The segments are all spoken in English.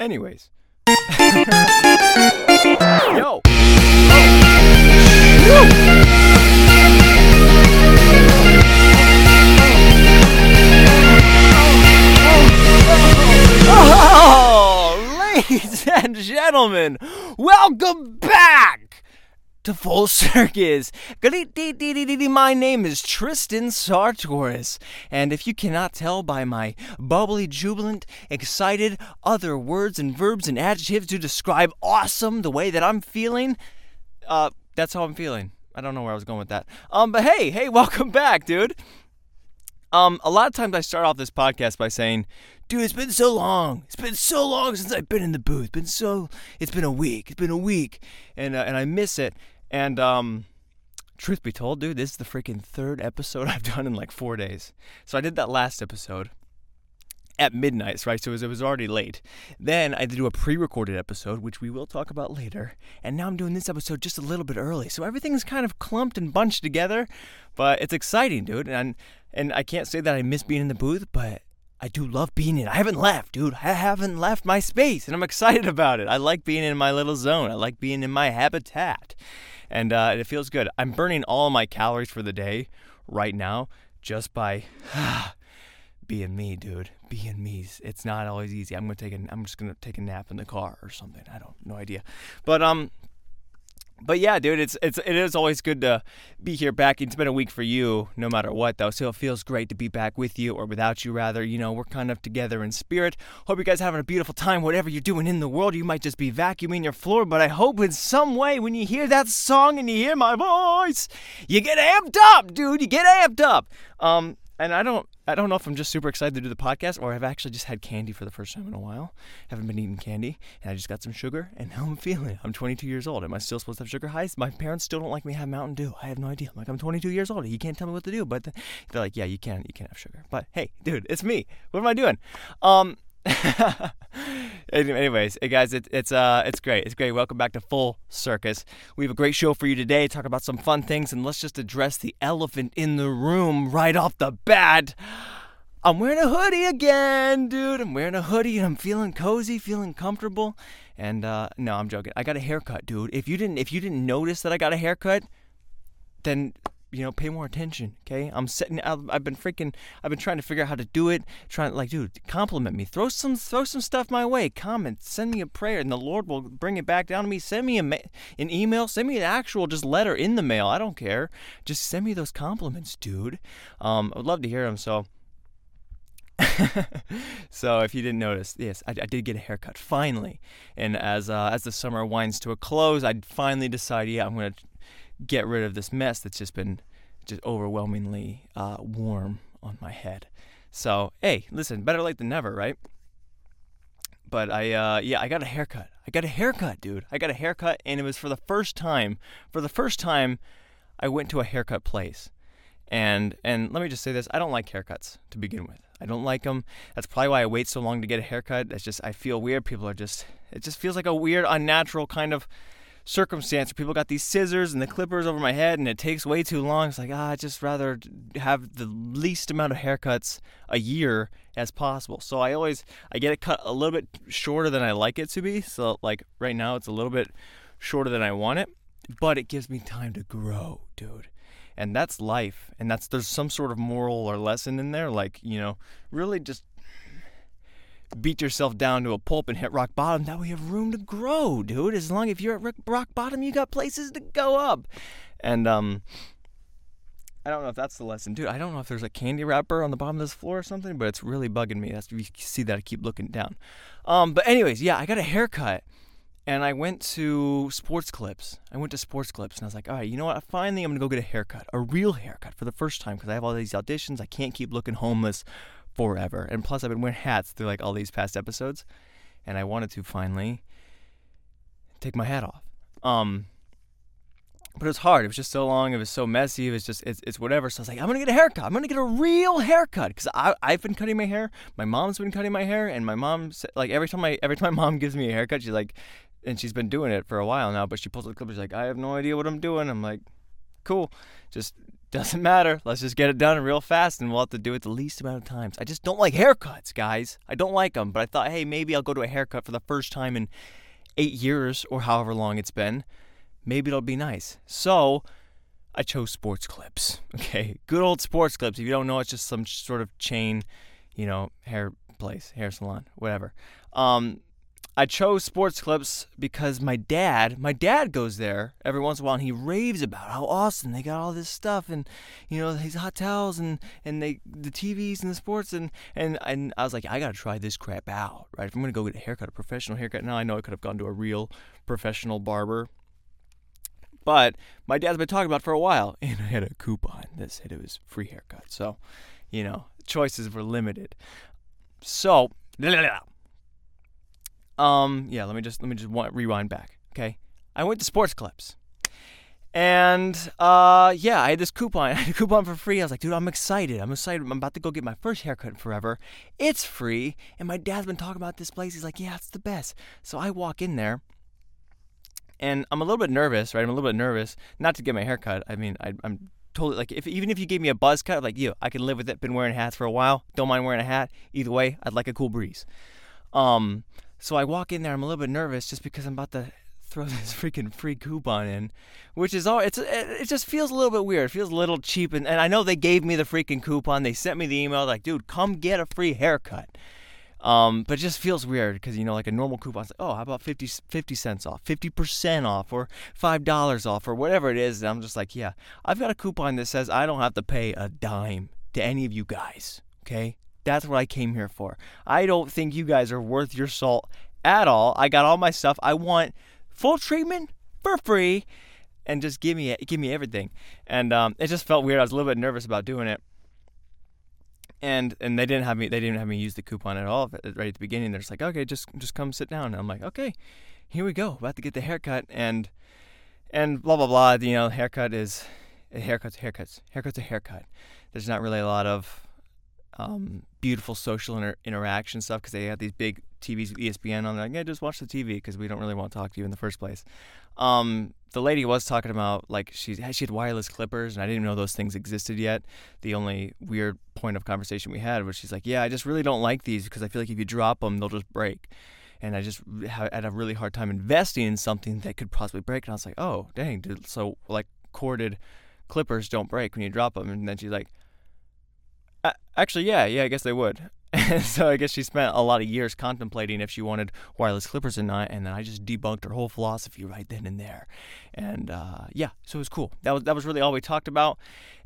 Anyways. Yo. Oh. oh, ladies and gentlemen, welcome back to Full Circus. My name is Tristan Sartoris, and if you cannot tell by my bubbly, jubilant, excited, other words and verbs and adjectives to describe awesome the way that I'm feeling, uh, that's how I'm feeling. I don't know where I was going with that. Um, but hey, hey, welcome back, dude. Um, a lot of times I start off this podcast by saying, "Dude, it's been so long. It's been so long since I've been in the booth. It's been so. It's been a week. It's been a week, and uh, and I miss it." And um, truth be told, dude, this is the freaking third episode I've done in like four days. So I did that last episode at midnight, right? So it was, it was already late. Then I had to do a pre-recorded episode, which we will talk about later. And now I'm doing this episode just a little bit early, so everything's kind of clumped and bunched together. But it's exciting, dude. And and I can't say that I miss being in the booth, but I do love being in. I haven't left, dude. I haven't left my space, and I'm excited about it. I like being in my little zone. I like being in my habitat, and uh, it feels good. I'm burning all my calories for the day right now just by being me, dude. Being me. It's not always easy. I'm gonna take a. I'm just gonna take a nap in the car or something. I don't. No idea. But um, but yeah, dude, it's it's it is always good to be here back. It's been a week for you, no matter what, though. So it feels great to be back with you, or without you, rather. You know, we're kind of together in spirit. Hope you guys having a beautiful time, whatever you're doing in the world. You might just be vacuuming your floor, but I hope in some way when you hear that song and you hear my voice, you get amped up, dude. You get amped up. Um, and I don't I don't know if I'm just super excited to do the podcast or I've actually just had candy for the first time in a while. Haven't been eating candy and I just got some sugar and now I'm feeling it. I'm 22 years old. Am I still supposed to have sugar highs? My parents still don't like me have Mountain Dew. I have no idea. I'm like I'm 22 years old. You can't tell me what to do. But they're like, yeah, you can. You can have sugar. But hey, dude, it's me. What am I doing? Um. Anyways, guys, it, it's uh, it's great. It's great. Welcome back to Full Circus. We have a great show for you today. Talk about some fun things, and let's just address the elephant in the room right off the bat. I'm wearing a hoodie again, dude. I'm wearing a hoodie and I'm feeling cozy, feeling comfortable. And uh, no, I'm joking. I got a haircut, dude. If you didn't, if you didn't notice that I got a haircut, then you know, pay more attention, okay? I'm setting. I've been freaking. I've been trying to figure out how to do it. Trying, like, dude, compliment me. Throw some, throw some stuff my way. Comment. Send me a prayer, and the Lord will bring it back down to me. Send me a, an email. Send me an actual just letter in the mail. I don't care. Just send me those compliments, dude. Um, I would love to hear them. So. so if you didn't notice, yes, I, I, did get a haircut finally, and as uh, as the summer winds to a close, I finally decided, yeah, I'm gonna get rid of this mess that's just been just overwhelmingly uh, warm on my head. So, hey, listen, better late than never, right? But I, uh, yeah, I got a haircut. I got a haircut, dude. I got a haircut, and it was for the first time. For the first time, I went to a haircut place, and and let me just say this: I don't like haircuts to begin with. I don't like them. That's probably why I wait so long to get a haircut. That's just I feel weird. People are just. It just feels like a weird, unnatural kind of circumstance where people got these scissors and the clippers over my head and it takes way too long. It's like, ah, I'd just rather have the least amount of haircuts a year as possible. So I always I get it cut a little bit shorter than I like it to be. So like right now it's a little bit shorter than I want it, but it gives me time to grow, dude. And that's life. And that's there's some sort of moral or lesson in there like, you know, really just beat yourself down to a pulp and hit rock bottom. Way you have room to grow, dude. As long if you're at rock bottom, you got places to go up. And um, I don't know if that's the lesson, dude. I don't know if there's a candy wrapper on the bottom of this floor or something, but it's really bugging me. That's you see that I keep looking down. Um, but anyways, yeah, I got a haircut. And I went to Sports Clips. I went to Sports Clips and I was like, all right, you know what? Finally, I'm going to go get a haircut, a real haircut for the first time because I have all these auditions. I can't keep looking homeless forever. And plus, I've been wearing hats through like all these past episodes, and I wanted to finally take my hat off. Um, but it was hard. It was just so long. It was so messy. It was just it's, it's whatever. So I was like, I'm gonna get a haircut. I'm gonna get a real haircut because I I've been cutting my hair. My mom's been cutting my hair, and my mom like every time I every time my mom gives me a haircut, she's like, and she's been doing it for a while now. But she pulls the clip. She's like, I have no idea what I'm doing. I'm like, cool. Just doesn't matter. Let's just get it done real fast and we'll have to do it the least amount of times. I just don't like haircuts, guys. I don't like them, but I thought, hey, maybe I'll go to a haircut for the first time in eight years or however long it's been. Maybe it'll be nice. So I chose Sports Clips. Okay, good old Sports Clips. If you don't know, it's just some sort of chain, you know, hair place, hair salon, whatever. Um, I chose Sports Clips because my dad, my dad goes there every once in a while and he raves about how awesome they got all this stuff and you know these hot towels and and they the TVs and the sports and and and I was like I gotta try this crap out right? If I'm gonna go get a haircut a professional haircut now I know I could have gone to a real professional barber but my dad's been talking about for a while and I had a coupon that said it was free haircut so you know choices were limited. So um, yeah, let me just let me just rewind back. Okay, I went to Sports Clips, and uh, yeah, I had this coupon. I had a coupon for free. I was like, dude, I'm excited. I'm excited. I'm about to go get my first haircut in forever. It's free, and my dad's been talking about this place. He's like, yeah, it's the best. So I walk in there. And I'm a little bit nervous, right? I'm a little bit nervous, not to get my haircut. I mean, I, I'm totally like if even if you gave me a buzz cut, like you, I can live with it. Been wearing hats for a while, don't mind wearing a hat. Either way, I'd like a cool breeze. Um, so I walk in there. I'm a little bit nervous just because I'm about to throw this freaking free coupon in, which is all. It's it just feels a little bit weird. It feels a little cheap, and, and I know they gave me the freaking coupon. They sent me the email like, dude, come get a free haircut. Um, but it just feels weird because you know, like a normal coupon, like, oh, how about 50, 50 cents off, fifty percent off, or five dollars off, or whatever it is. And I'm just like, yeah, I've got a coupon that says I don't have to pay a dime to any of you guys. Okay, that's what I came here for. I don't think you guys are worth your salt at all. I got all my stuff. I want full treatment for free, and just give me give me everything. And um, it just felt weird. I was a little bit nervous about doing it. And and they didn't have me they didn't have me use the coupon at all right at the beginning. They're just like, okay, just just come sit down. And I'm like, okay, here we go. About to get the haircut and and blah blah blah. You know, haircut is haircuts, haircuts, haircuts, a haircut. There's not really a lot of um, beautiful social inter- interaction stuff because they have these big TVs ESPN on. They're like, yeah, just watch the TV because we don't really want to talk to you in the first place. Um, the lady was talking about like she she had wireless clippers and I didn't know those things existed yet. The only weird point of conversation we had was she's like, yeah, I just really don't like these because I feel like if you drop them, they'll just break. And I just had a really hard time investing in something that could possibly break. And I was like, oh, dang, dude. So like corded clippers don't break when you drop them. And then she's like, uh, actually, yeah, yeah, I guess they would. so I guess she spent a lot of years contemplating if she wanted wireless clippers or not, and then I just debunked her whole philosophy right then and there. And uh, yeah, so it was cool. That was that was really all we talked about.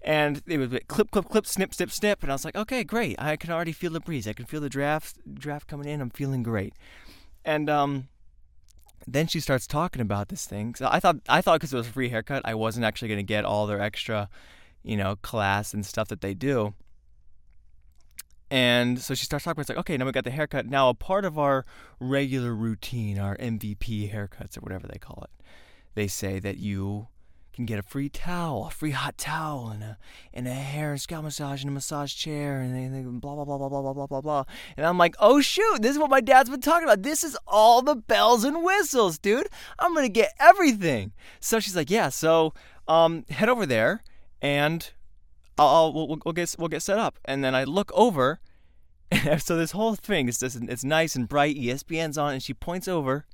And it was clip, clip, clip, snip, snip, snip. And I was like, okay, great. I can already feel the breeze. I can feel the draft draft coming in. I'm feeling great. And um, then she starts talking about this thing. So I thought I thought because it was a free haircut, I wasn't actually going to get all their extra, you know, class and stuff that they do. And so she starts talking. It's like, okay, now we got the haircut. Now a part of our regular routine, our MVP haircuts or whatever they call it, they say that you can get a free towel, a free hot towel, and a and a hair and scalp massage and a massage chair, and they, blah blah blah blah blah blah blah blah. And I'm like, oh shoot, this is what my dad's been talking about. This is all the bells and whistles, dude. I'm gonna get everything. So she's like, yeah. So um, head over there and I'll, I'll we'll, we'll, get we'll get set up, and then I look over, and so this whole thing is just it's nice and bright. ESPN's on, and she points over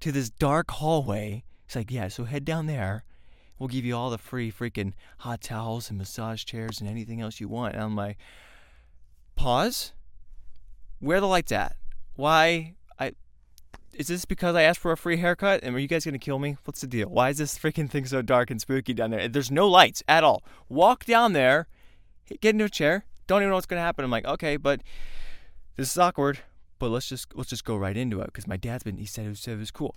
to this dark hallway. She's like, "Yeah, so head down there. We'll give you all the free freaking hot towels and massage chairs and anything else you want." And I'm like, "Pause. Where the lights at? Why is this because I asked for a free haircut? And are you guys gonna kill me? What's the deal? Why is this freaking thing so dark and spooky down there? There's no lights at all. Walk down there, get into a chair. Don't even know what's gonna happen. I'm like, okay, but this is awkward. But let's just let's just go right into it because my dad's been he said it was, it was cool.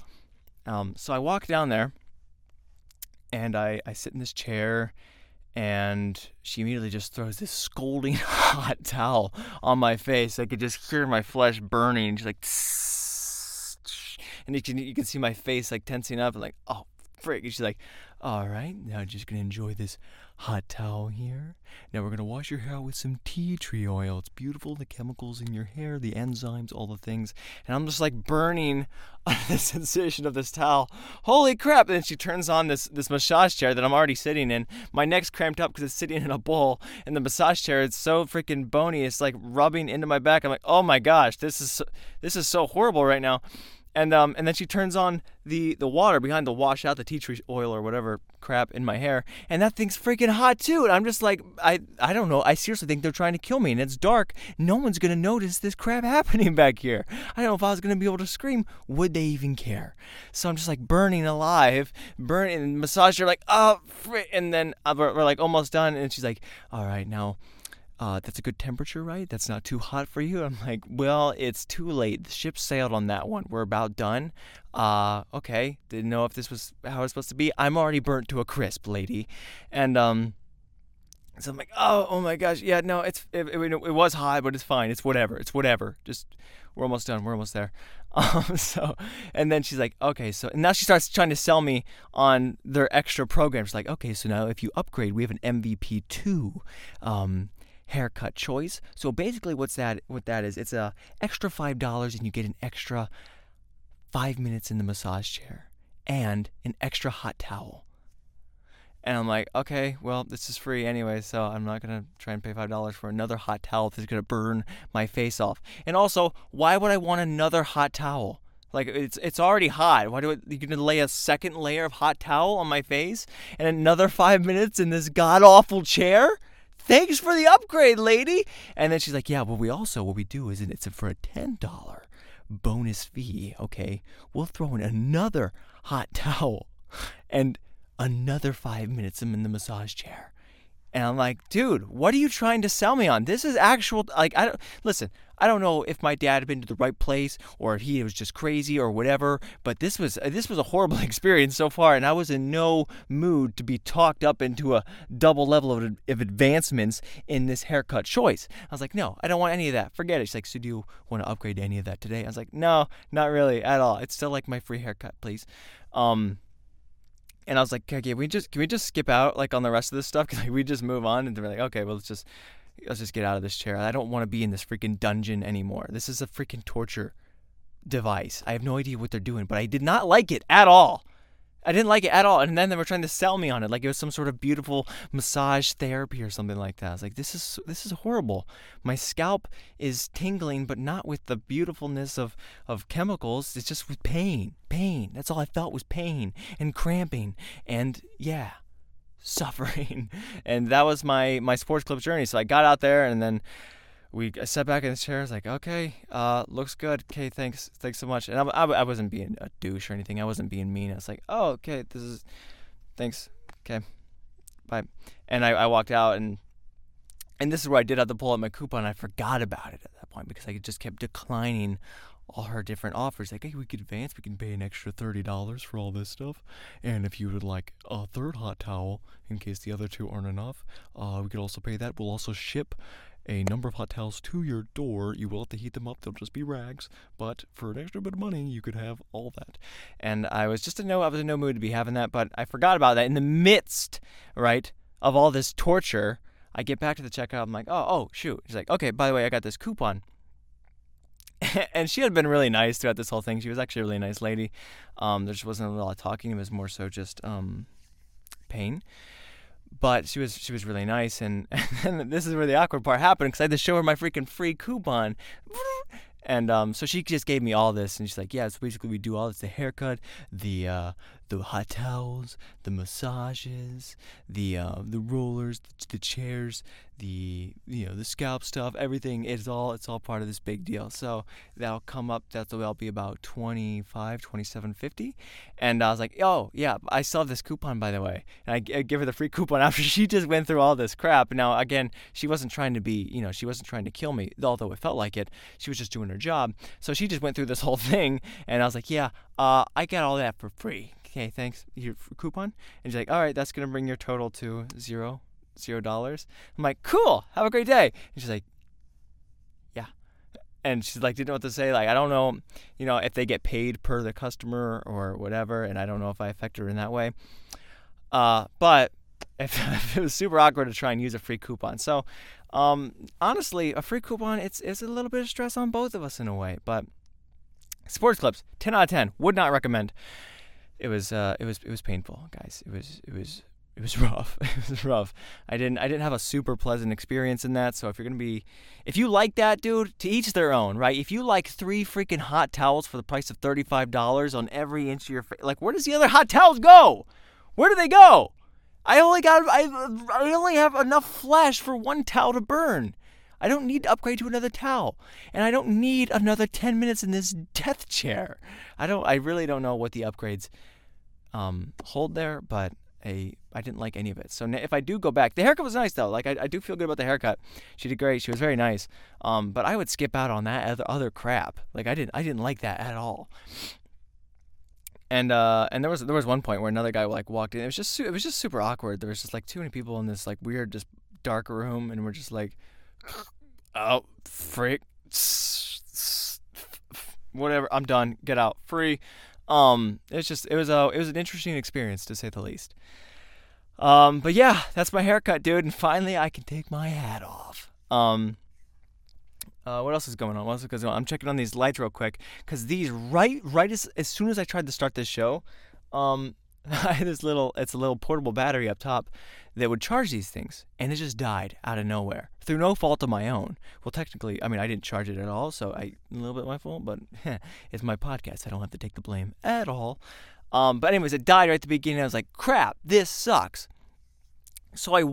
Um, so I walk down there, and I I sit in this chair, and she immediately just throws this scolding hot towel on my face. I could just hear my flesh burning. She's like. Tss and you can you can see my face like tensing up and like oh frick. And she's like, all right, now I'm just gonna enjoy this hot towel here. Now we're gonna wash your hair with some tea tree oil. It's beautiful, the chemicals in your hair, the enzymes, all the things. And I'm just like burning on the sensation of this towel. Holy crap! And then she turns on this this massage chair that I'm already sitting in. My neck's cramped up because it's sitting in a bowl, and the massage chair it's so freaking bony. It's like rubbing into my back. I'm like, oh my gosh, this is this is so horrible right now and um, and then she turns on the the water behind the wash out the tea tree oil or whatever crap in my hair, and that thing's freaking hot too. And I'm just like, I I don't know. I seriously think they're trying to kill me, and it's dark. No one's gonna notice this crap happening back here. I don't know if I was gonna be able to scream. Would they even care? So I'm just like burning alive, burning. And massager like, oh, and then uh, we're, we're like almost done, and she's like, all right, now uh, that's a good temperature, right? That's not too hot for you. I'm like, well, it's too late. The ship sailed on that one. We're about done. Uh, okay. Didn't know if this was how it's supposed to be. I'm already burnt to a crisp, lady. And um, so I'm like, oh, oh my gosh, yeah, no, it's it, it, it was hot, but it's fine. It's whatever. It's whatever. Just we're almost done. We're almost there. Um, so, and then she's like, okay, so and now she starts trying to sell me on their extra programs. Like, okay, so now if you upgrade, we have an MVP two. Um, haircut choice. So basically what's that what that is, it's a extra five dollars and you get an extra five minutes in the massage chair and an extra hot towel. And I'm like, okay, well, this is free anyway, so I'm not gonna try and pay five dollars for another hot towel that's gonna burn my face off. And also, why would I want another hot towel? Like it's it's already hot. Why do you gonna lay a second layer of hot towel on my face and another five minutes in this god awful chair? Thanks for the upgrade, lady. And then she's like, yeah, well, we also, what we do is and it's for a $10 bonus fee, okay? We'll throw in another hot towel and another five minutes I'm in the massage chair. And I'm like, dude, what are you trying to sell me on? This is actual, like, I don't, listen, I don't know if my dad had been to the right place or if he was just crazy or whatever, but this was, this was a horrible experience so far. And I was in no mood to be talked up into a double level of, of advancements in this haircut choice. I was like, no, I don't want any of that. Forget it. She's like, so do you want to upgrade to any of that today? I was like, no, not really at all. It's still like my free haircut, please. Um, and I was like, okay, can we just can we just skip out like on the rest of this stuff? Can like, we just move on? And they're like, okay, well let's just let's just get out of this chair. I don't want to be in this freaking dungeon anymore. This is a freaking torture device. I have no idea what they're doing, but I did not like it at all. I didn't like it at all. And then they were trying to sell me on it, like it was some sort of beautiful massage therapy or something like that. I was like, this is this is horrible. My scalp is tingling, but not with the beautifulness of of chemicals. It's just with pain, pain. That's all I felt was pain and cramping, and yeah, suffering. And that was my my sports club journey. So I got out there, and then we sat back in the chair. I was like, okay, uh, looks good. Okay, thanks, thanks so much. And I, I, I wasn't being a douche or anything. I wasn't being mean. I was like, oh, okay, this is, thanks. Okay, bye. And I, I walked out and. And this is where I did have to pull out my coupon. I forgot about it at that point because I just kept declining all her different offers. Like, hey, we could advance, we can pay an extra thirty dollars for all this stuff, and if you would like a third hot towel in case the other two aren't enough, uh, we could also pay that. We'll also ship a number of hot towels to your door. You will have to heat them up, they'll just be rags, but for an extra bit of money, you could have all that. And I was just in no, I was in no mood to be having that, but I forgot about that in the midst, right, of all this torture. I get back to the checkout. I'm like, oh, oh, shoot. She's like, okay, by the way, I got this coupon. and she had been really nice throughout this whole thing. She was actually a really nice lady. Um, there just wasn't a lot of talking. It was more so just um, pain but she was she was really nice and, and this is where the awkward part happened because I had to show her my freaking free coupon. And um, so she just gave me all this and she's like yeah so basically we do all this the haircut the uh, the hot towels the massages the uh, the rollers the, the chairs the you know the scalp stuff everything. It's all it's all part of this big deal. So that'll come up that'll be about 25 27.50 and i was like oh yeah i still have this coupon by the way. And I, I give her the free coupon after she just went through all this crap. Now again she wasn't trying to be you know she wasn't trying to kill me although it felt like it. She was just doing her job. So she just went through this whole thing and i was like yeah uh, i got all that for free okay thanks your coupon and she's like all right that's gonna bring your total to zero zero dollars. I'm like, cool, have a great day. And she's like, yeah. and she's like didn't know what to say. Like I don't know, you know, if they get paid per the customer or whatever, and I don't know if I affect her in that way. Uh, but if, if it was super awkward to try and use a free coupon, so um, honestly, a free coupon it's it's a little bit of stress on both of us in a way. But sports clips, ten out of ten, would not recommend. It was uh, it was it was painful, guys. It was it was it was rough. it was rough. I didn't I didn't have a super pleasant experience in that. So if you're gonna be, if you like that, dude, to each their own, right? If you like three freaking hot towels for the price of thirty five dollars on every inch of your face, like where does the other hot towels go? Where do they go? I only got I I only have enough flesh for one towel to burn. I don't need to upgrade to another towel, and I don't need another ten minutes in this death chair. I don't. I really don't know what the upgrades um, hold there, but a I didn't like any of it. So if I do go back, the haircut was nice though. Like I, I do feel good about the haircut. She did great. She was very nice. Um, but I would skip out on that other other crap. Like I didn't I didn't like that at all. And uh and there was there was one point where another guy like walked in. It was just it was just super awkward. There was just like too many people in this like weird just dark room, and we're just like, oh frick, whatever. I'm done. Get out. Free. Um, it's just it was a it was an interesting experience to say the least. Um, but yeah, that's my haircut, dude, and finally I can take my hat off. Um, uh, what else is going on? What else is going on? I'm checking on these lights real quick because these right right as, as soon as I tried to start this show, um, I had this little it's a little portable battery up top that would charge these things, and it just died out of nowhere through no fault of my own. Well, technically, I mean, I didn't charge it at all, so I a little bit my fault, but it's my podcast. I don't have to take the blame at all. Um, but anyways, it died right at the beginning. I was like, crap, this sucks. So I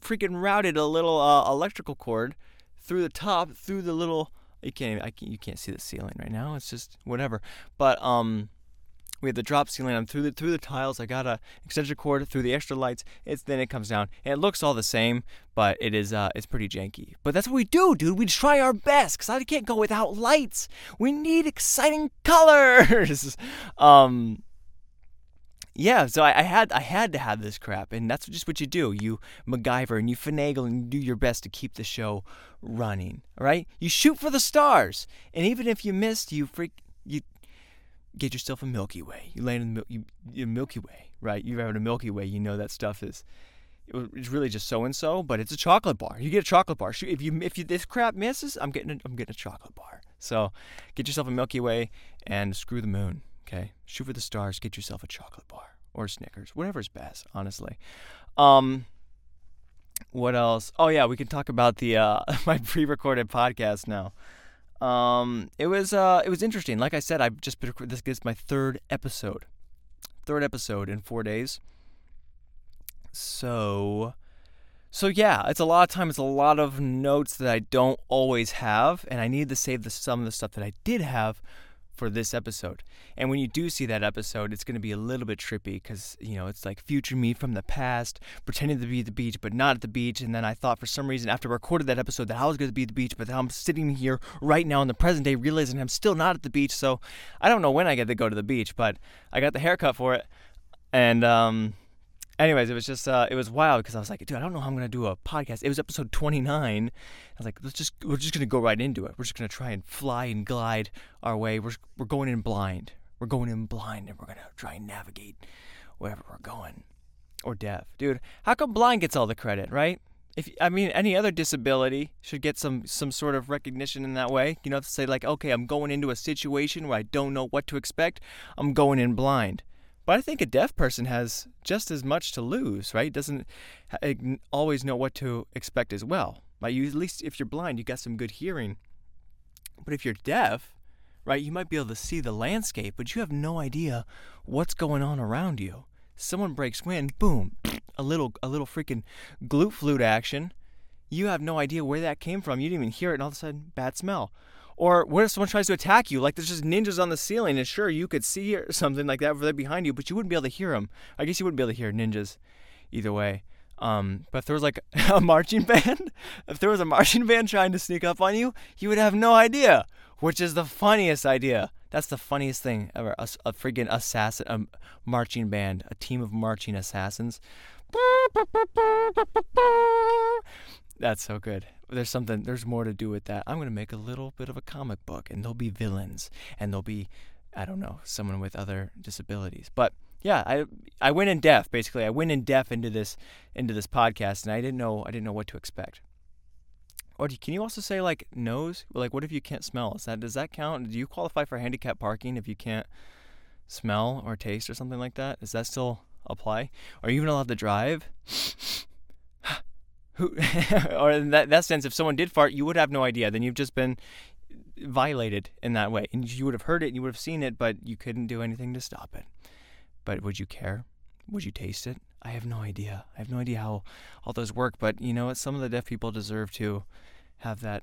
freaking routed a little uh, electrical cord through the top, through the little. You can't, I can't, you can't see the ceiling right now. It's just whatever. But um, we have the drop ceiling. I'm through the through the tiles. I got a extension cord through the extra lights. It's then it comes down. And it looks all the same, but it is uh it's pretty janky. But that's what we do, dude. We try our best because I can't go without lights. We need exciting colors. um. Yeah, so I, I, had I had to have this crap, and that's just what you do. You MacGyver and you finagle and you do your best to keep the show running. All right, you shoot for the stars, and even if you missed, you freak you get yourself a Milky Way. You land in the you, you Milky Way, right? You're having a Milky Way. You know that stuff is it's really just so and so, but it's a chocolate bar. You get a chocolate bar. If you if you this crap misses, I'm getting a, I'm getting a chocolate bar. So get yourself a Milky Way and screw the moon. Okay, shoot for the stars. Get yourself a chocolate bar or Snickers, whatever's best. Honestly, um, what else? Oh yeah, we can talk about the uh, my pre-recorded podcast now. Um, it was uh, it was interesting. Like I said, I've just this is my third episode, third episode in four days. So, so yeah, it's a lot of time. It's a lot of notes that I don't always have, and I need to save the some of the stuff that I did have for this episode. And when you do see that episode, it's going to be a little bit trippy because, you know, it's like future me from the past, pretending to be at the beach, but not at the beach. And then I thought for some reason after I recorded that episode that I was going to be at the beach, but I'm sitting here right now in the present day realizing I'm still not at the beach. So I don't know when I get to go to the beach, but I got the haircut for it. And, um, anyways, it was just uh, it was wild because I was like, dude, I don't know how I'm gonna do a podcast. It was episode 29. I was like, let's just we're just gonna go right into it. We're just gonna try and fly and glide our way. We're we're going in blind. We're going in blind, and we're gonna try and navigate wherever we're going. Or deaf, dude. How come blind gets all the credit, right? If I mean, any other disability should get some some sort of recognition in that way. You know, to say like, okay, I'm going into a situation where I don't know what to expect. I'm going in blind. But I think a deaf person has just as much to lose, right? Doesn't always know what to expect as well. Right? You at least if you're blind, you got some good hearing. But if you're deaf, right, you might be able to see the landscape, but you have no idea what's going on around you. Someone breaks wind, boom, a little a little freaking glute flute action. You have no idea where that came from. You didn't even hear it, and all of a sudden, bad smell. Or what if someone tries to attack you? Like there's just ninjas on the ceiling, and sure, you could see something like that over there behind you, but you wouldn't be able to hear them. I guess you wouldn't be able to hear ninjas either way. Um, but if there was like a marching band, if there was a marching band trying to sneak up on you, you would have no idea, which is the funniest idea. That's the funniest thing ever. A, a friggin' assassin, a marching band, a team of marching assassins. That's so good. There's something there's more to do with that. I'm gonna make a little bit of a comic book, and there'll be villains, and there'll be I don't know someone with other disabilities, but yeah, I I went in deaf basically. I went in deaf into this into this podcast, and I didn't know I didn't know what to expect. Or can you also say like nose? Like, what if you can't smell? Is that does that count? Do you qualify for handicap parking if you can't smell or taste or something like that? Does that still apply? Are you even allowed to drive? Who, or in that, that sense, if someone did fart, you would have no idea. Then you've just been violated in that way, and you would have heard it, and you would have seen it, but you couldn't do anything to stop it. But would you care? Would you taste it? I have no idea. I have no idea how all those work. But you know what? Some of the deaf people deserve to have that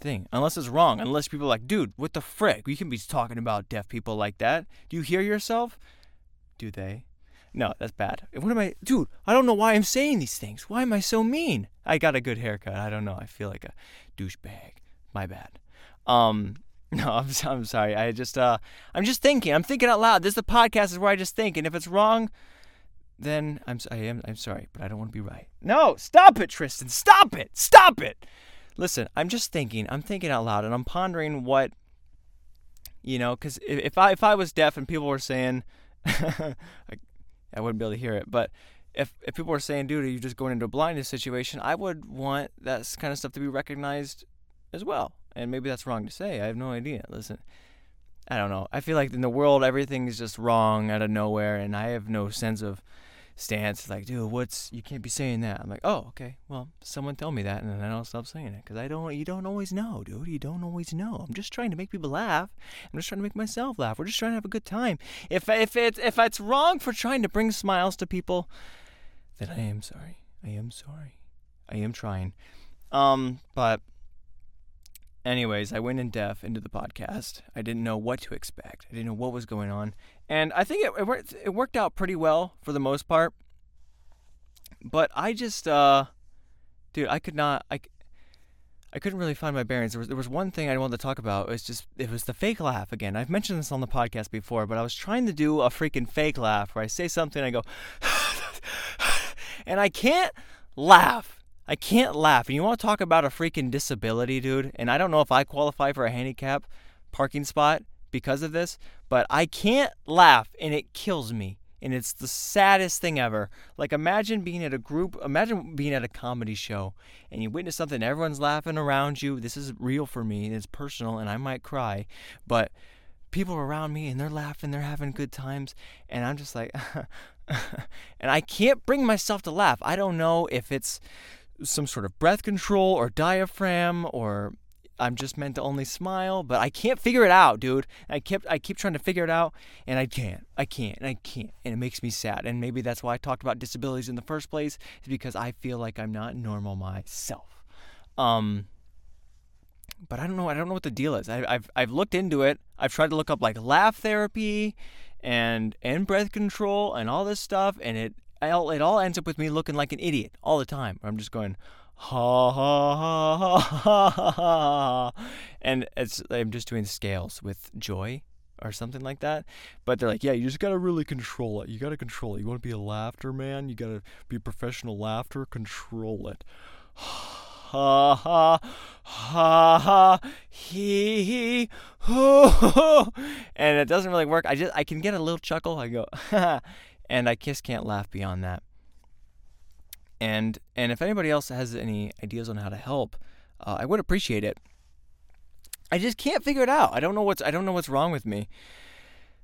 thing. Unless it's wrong. Unless people are like, dude, what the frick? We can be talking about deaf people like that. Do you hear yourself? Do they? No, that's bad. What am I, dude? I don't know why I'm saying these things. Why am I so mean? I got a good haircut. I don't know. I feel like a douchebag. My bad. Um, no, I'm, I'm sorry. I just, uh, I'm just thinking. I'm thinking out loud. This is the podcast is where I just think, and if it's wrong, then I'm, I am, I'm sorry, but I don't want to be right. No, stop it, Tristan. Stop it. Stop it. Listen, I'm just thinking. I'm thinking out loud, and I'm pondering what, you know, because if, if I if I was deaf and people were saying, I, wouldn't be able to hear it, but if if people were saying, dude, are you just going into a blindness situation? I would want that kind of stuff to be recognized as well. And maybe that's wrong to say. I have no idea. Listen, I don't know. I feel like in the world everything is just wrong out of nowhere, and I have no sense of stance. Like, dude, what's you can't be saying that. I'm like, oh, okay. Well, someone tell me that, and then I'll stop saying it because I don't. You don't always know, dude. You don't always know. I'm just trying to make people laugh. I'm just trying to make myself laugh. We're just trying to have a good time. If if it's if it's wrong for trying to bring smiles to people, then I am sorry. I am sorry. I am trying. Um, but anyways, I went in deaf into the podcast. I didn't know what to expect. I didn't know what was going on, and I think it it worked, it worked out pretty well for the most part. But I just, uh, dude, I could not, I, I couldn't really find my bearings. There was there was one thing I wanted to talk about. It was just it was the fake laugh again. I've mentioned this on the podcast before, but I was trying to do a freaking fake laugh where I say something, and I go, and I can't laugh I can't laugh. And you want to talk about a freaking disability, dude? And I don't know if I qualify for a handicap parking spot because of this, but I can't laugh and it kills me. And it's the saddest thing ever. Like, imagine being at a group, imagine being at a comedy show and you witness something, everyone's laughing around you. This is real for me, it's personal, and I might cry, but people around me and they're laughing, they're having good times, and I'm just like, and I can't bring myself to laugh. I don't know if it's some sort of breath control or diaphragm or I'm just meant to only smile, but I can't figure it out, dude. I kept I keep trying to figure it out and I can't. I can't and I can't. And it makes me sad. And maybe that's why I talked about disabilities in the first place, is because I feel like I'm not normal myself. Um but I don't know I don't know what the deal is. I, I've I've looked into it. I've tried to look up like laugh therapy and and breath control and all this stuff and it all, it all ends up with me looking like an idiot all the time. I'm just going, ha ha ha ha ha ha, and it's I'm just doing scales with joy or something like that. But they're like, yeah, you just gotta really control it. You gotta control it. You want to be a laughter man. You gotta be professional laughter. Control it. Ha ha ha ha he he ho, and it doesn't really work. I just I can get a little chuckle. I go and I just can't laugh beyond that. And and if anybody else has any ideas on how to help, uh, I would appreciate it. I just can't figure it out. I don't know what's I don't know what's wrong with me.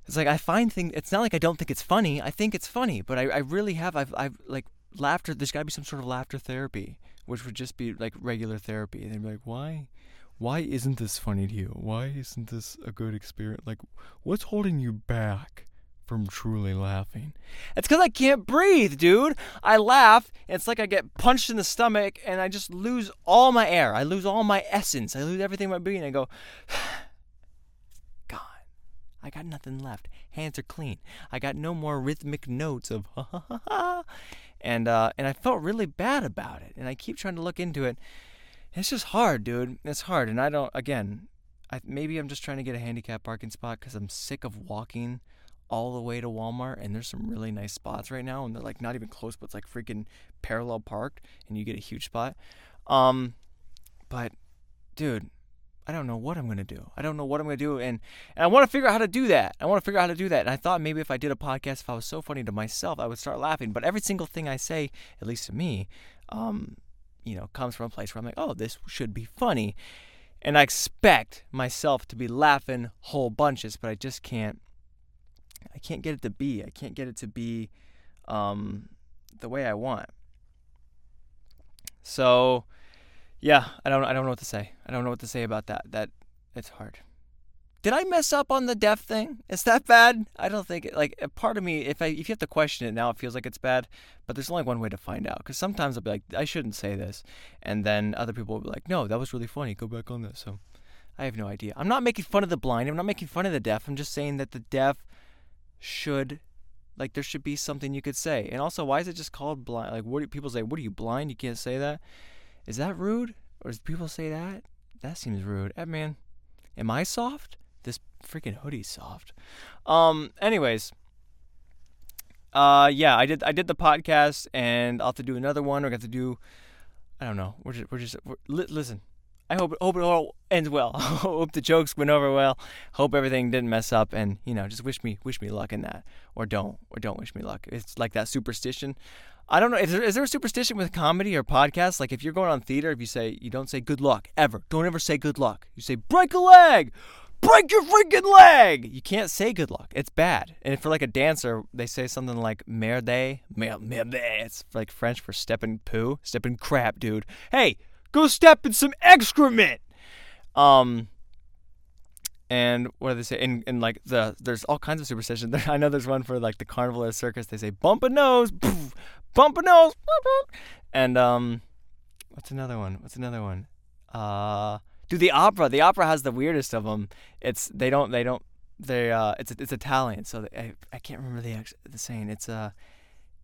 It's like I find things. It's not like I don't think it's funny. I think it's funny, but I, I really have. I've I've like laughter. There's got to be some sort of laughter therapy, which would just be like regular therapy. And they'd be like, why? Why isn't this funny to you? Why isn't this a good experience? Like, what's holding you back? From truly laughing. It's because I can't breathe, dude. I laugh, and it's like I get punched in the stomach, and I just lose all my air. I lose all my essence. I lose everything in my being. I go, gone. I got nothing left. Hands are clean. I got no more rhythmic notes of ha ha ha ha. And uh, and I felt really bad about it. And I keep trying to look into it. It's just hard, dude. It's hard, and I don't. Again, I, maybe I'm just trying to get a handicap parking spot because I'm sick of walking all the way to Walmart, and there's some really nice spots right now, and they're like not even close, but it's like freaking parallel parked, and you get a huge spot. Um, but dude, I don't know what I'm gonna do. I don't know what I'm gonna do, and and I want to figure out how to do that. I want to figure out how to do that. And I thought maybe if I did a podcast, if I was so funny to myself, I would start laughing. But every single thing I say, at least to me, um, you know, comes from a place where I'm like, oh, this should be funny, and I expect myself to be laughing whole bunches, but I just can't. I can't get it to be. I can't get it to be, um, the way I want. So yeah, I don't I don't know what to say. I don't know what to say about that. That it's hard. Did I mess up on the deaf thing? Is that bad? I don't think it, like a part of me if I if you have to question it now it feels like it's bad, but there's only one way to find out cuz sometimes I'll be like I shouldn't say this and then other people will be like no, that was really funny. Go back on that. So I have no idea. I'm not making fun of the blind. I'm not making fun of the deaf. I'm just saying that the deaf should like there should be something you could say. And also why is it just called blind? Like what do people say? What are you blind? You can't say that. Is that rude? Or does people say that? That seems rude. Hey, man, am I soft? This freaking hoodie's soft. Um. Anyways. Uh. Yeah. I did. I did the podcast, and I'll have to do another one. We're gonna to do. I don't know. We're just. We're just. We're, li- listen. I hope. Hope it all ends well. hope the jokes went over well. Hope everything didn't mess up, and you know, just wish me wish me luck in that, or don't, or don't wish me luck. It's like that superstition. I don't know. Is there, is there a superstition with comedy or podcasts? Like if you're going on theater, if you say you don't say good luck ever, don't ever say good luck. You say break a leg, break your freaking leg. You can't say good luck. It's bad. And for like a dancer, they say something like merde, mer merde. It's like French for stepping poo, stepping crap, dude. Hey, go step in some excrement. Um, and what do they say? And, in like the there's all kinds of superstitions. I know there's one for like the carnival or circus. They say bump a nose, poof, bump a nose, and um, what's another one? What's another one? Uh, do the opera. The opera has the weirdest of them. It's they don't they don't they uh it's it's Italian. So they, I I can't remember the the saying. It's uh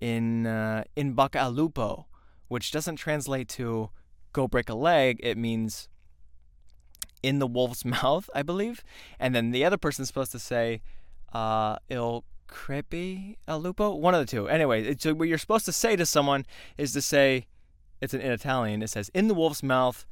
in uh, in bocca al lupo, which doesn't translate to go break a leg. It means in the wolf's mouth, I believe. And then the other person's supposed to say, uh, il crepi al lupo? One of the two. Anyway, it's, what you're supposed to say to someone is to say, it's in, in Italian, it says, in the wolf's mouth,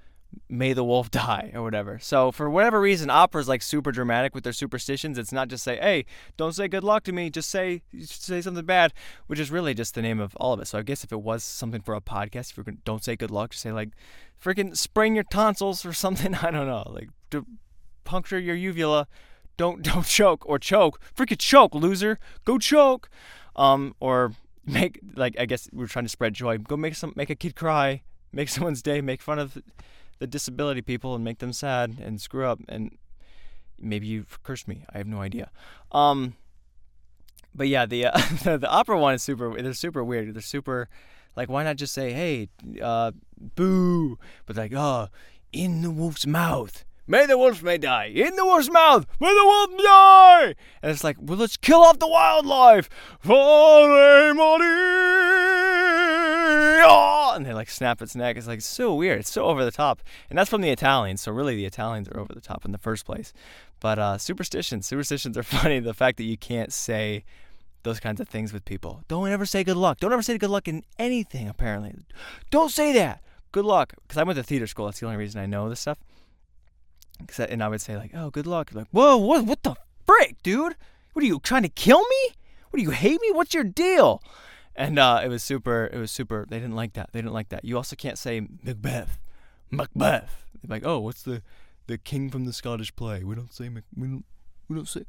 may the wolf die or whatever. So for whatever reason, opera's like super dramatic with their superstitions. It's not just say, "Hey, don't say good luck to me. Just say say something bad," which is really just the name of all of it. So I guess if it was something for a podcast, if gonna don't say good luck, just say like, "Freaking sprain your tonsils" or something. I don't know, like to puncture your uvula. Don't don't choke or choke. Freaking choke, loser. Go choke. Um, or make like I guess we're trying to spread joy. Go make some make a kid cry. Make someone's day. Make fun of the disability people and make them sad and screw up and maybe you've cursed me. I have no idea. Um, but yeah, the, uh, the opera one is super. They're super weird. They're super. Like, why not just say, "Hey, uh, boo"? But like, oh, in the wolf's mouth. May the wolf may die. In the wolf's mouth. May the wolf die. And it's like, well, let's kill off the wildlife. And they like snap its neck. It's like so weird. It's so over the top. And that's from the Italians. So really, the Italians are over the top in the first place. But uh, superstitions, superstitions are funny. The fact that you can't say those kinds of things with people. Don't ever say good luck. Don't ever say good luck in anything. Apparently, don't say that. Good luck. Because I went to theater school. That's the only reason I know this stuff. And I would say like, oh, good luck. Like, whoa, what, what the frick, dude? What are you trying to kill me? What do you hate me? What's your deal? and uh, it was super. It was super. They didn't like that. They didn't like that. You also can't say Macbeth, Macbeth. Like, oh, what's the the king from the Scottish play? We don't say Mac. We don't. We don't say.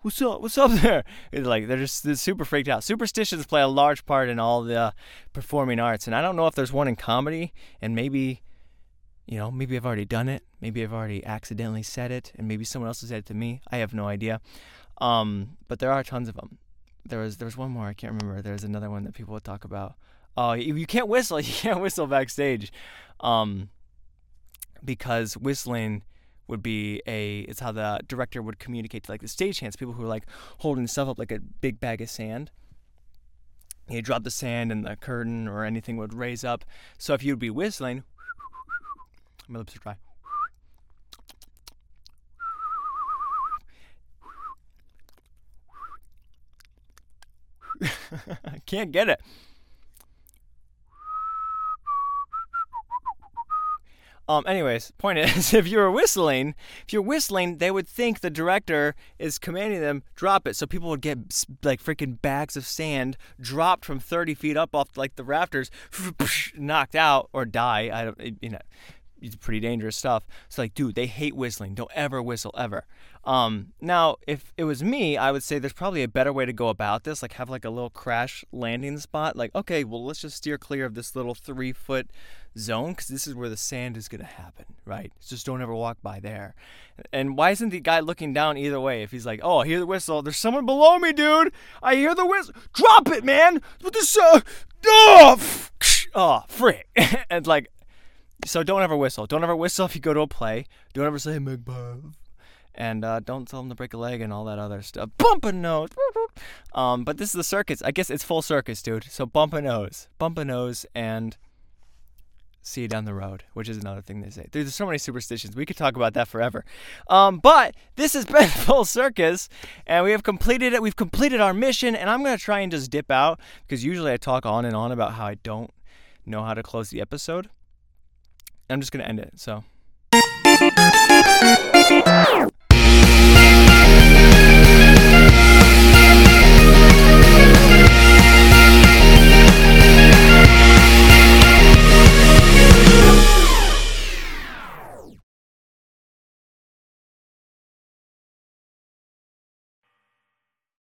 What's up? What's up there? It's like they're just they're super freaked out. Superstitions play a large part in all the uh, performing arts, and I don't know if there's one in comedy, and maybe, you know, maybe I've already done it. Maybe I've already accidentally said it, and maybe someone else has said it to me. I have no idea. Um, but there are tons of them there was there was one more I can't remember. There's another one that people would talk about. Oh, you, you can't whistle. You can't whistle backstage, um, because whistling would be a it's how the director would communicate to like the stagehands, people who are like holding stuff up like a big bag of sand. You drop the sand and the curtain or anything would raise up. So if you'd be whistling, my lips are dry. I can't get it. Um, anyways, point is, if you were whistling, if you're whistling, they would think the director is commanding them drop it. So people would get like freaking bags of sand dropped from 30 feet up off like the rafters, knocked out or die. I don't, you know, it's pretty dangerous stuff. It's like, dude, they hate whistling. Don't ever whistle ever. Um, now, if it was me, I would say there's probably a better way to go about this. Like have like a little crash landing spot. Like, okay, well, let's just steer clear of this little three foot zone because this is where the sand is gonna happen, right? Just don't ever walk by there. And why isn't the guy looking down either way? If he's like, oh, I hear the whistle. There's someone below me, dude. I hear the whistle. Drop it, man. What this? Uh, oh, oh, frick. and like so don't ever whistle. Don't ever whistle if you go to a play. Don't ever say Macbeth. And uh, don't tell them to break a leg and all that other stuff. Bump a nose. Um, but this is the circus. I guess it's full circus, dude. So bump a nose. Bump a nose and see you down the road, which is another thing they say. There's so many superstitions. We could talk about that forever. Um, but this has been full circus, and we have completed it. We've completed our mission, and I'm going to try and just dip out because usually I talk on and on about how I don't know how to close the episode. I'm just to end it. So.